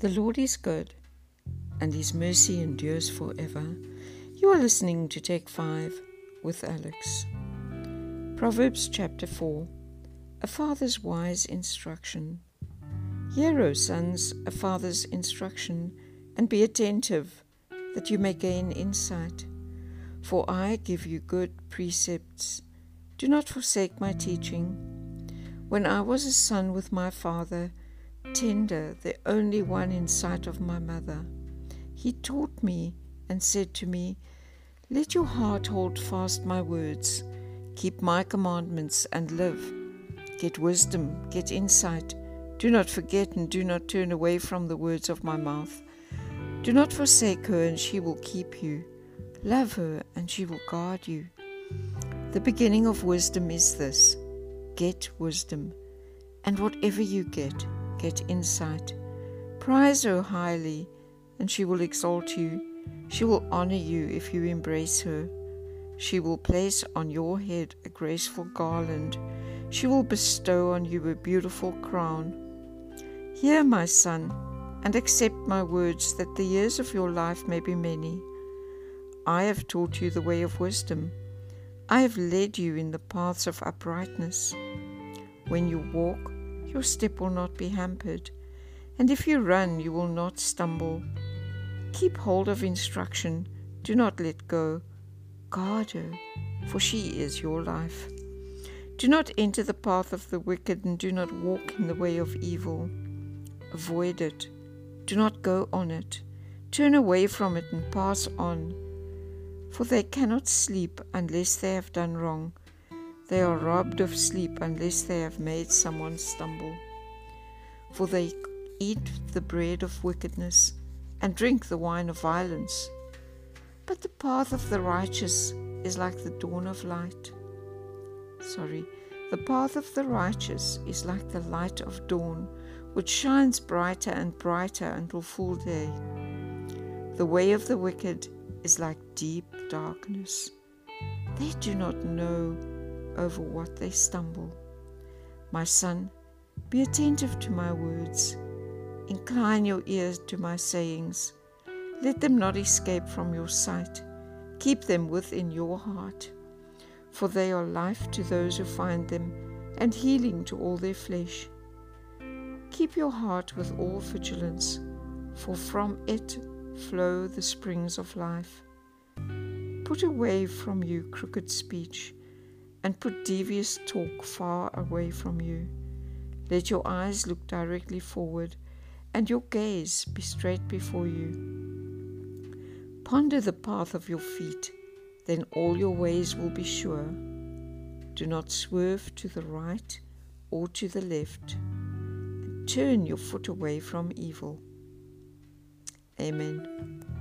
The Lord is good, and his mercy endures forever. You are listening to Take 5 with Alex. Proverbs chapter 4 A father's wise instruction. Hear, O sons, a father's instruction, and be attentive, that you may gain insight. For I give you good precepts. Do not forsake my teaching. When I was a son with my father, tender, the only one in sight of my mother. He taught me and said to me, Let your heart hold fast my words, keep my commandments and live. Get wisdom, get insight. Do not forget and do not turn away from the words of my mouth. Do not forsake her, and she will keep you. Love her, and she will guard you. The beginning of wisdom is this get wisdom, and whatever you get, get insight. Prize her highly, and she will exalt you. She will honor you if you embrace her. She will place on your head a graceful garland. She will bestow on you a beautiful crown. Hear, my son, and accept my words, that the years of your life may be many. I have taught you the way of wisdom. I have led you in the paths of uprightness. When you walk, your step will not be hampered, and if you run, you will not stumble. Keep hold of instruction, do not let go. Guard her, for she is your life. Do not enter the path of the wicked, and do not walk in the way of evil. Avoid it, do not go on it. Turn away from it and pass on. For they cannot sleep unless they have done wrong they are robbed of sleep unless they have made someone stumble. For they eat the bread of wickedness and drink the wine of violence. But the path of the righteous is like the dawn of light. Sorry, the path of the righteous is like the light of dawn, which shines brighter and brighter until full day. The way of the wicked is like deep darkness. They do not know over what they stumble. My son, be attentive to my words. Incline your ears to my sayings. Let them not escape from your sight. Keep them within your heart. For they are life to those who find them, and healing to all their flesh. Keep your heart with all vigilance, for from it flow the springs of life. Put away from you crooked speech and put devious talk far away from you. Let your eyes look directly forward and your gaze be straight before you. Ponder the path of your feet, then all your ways will be sure. Do not swerve to the right or to the left. Turn your foot away from evil. Amen.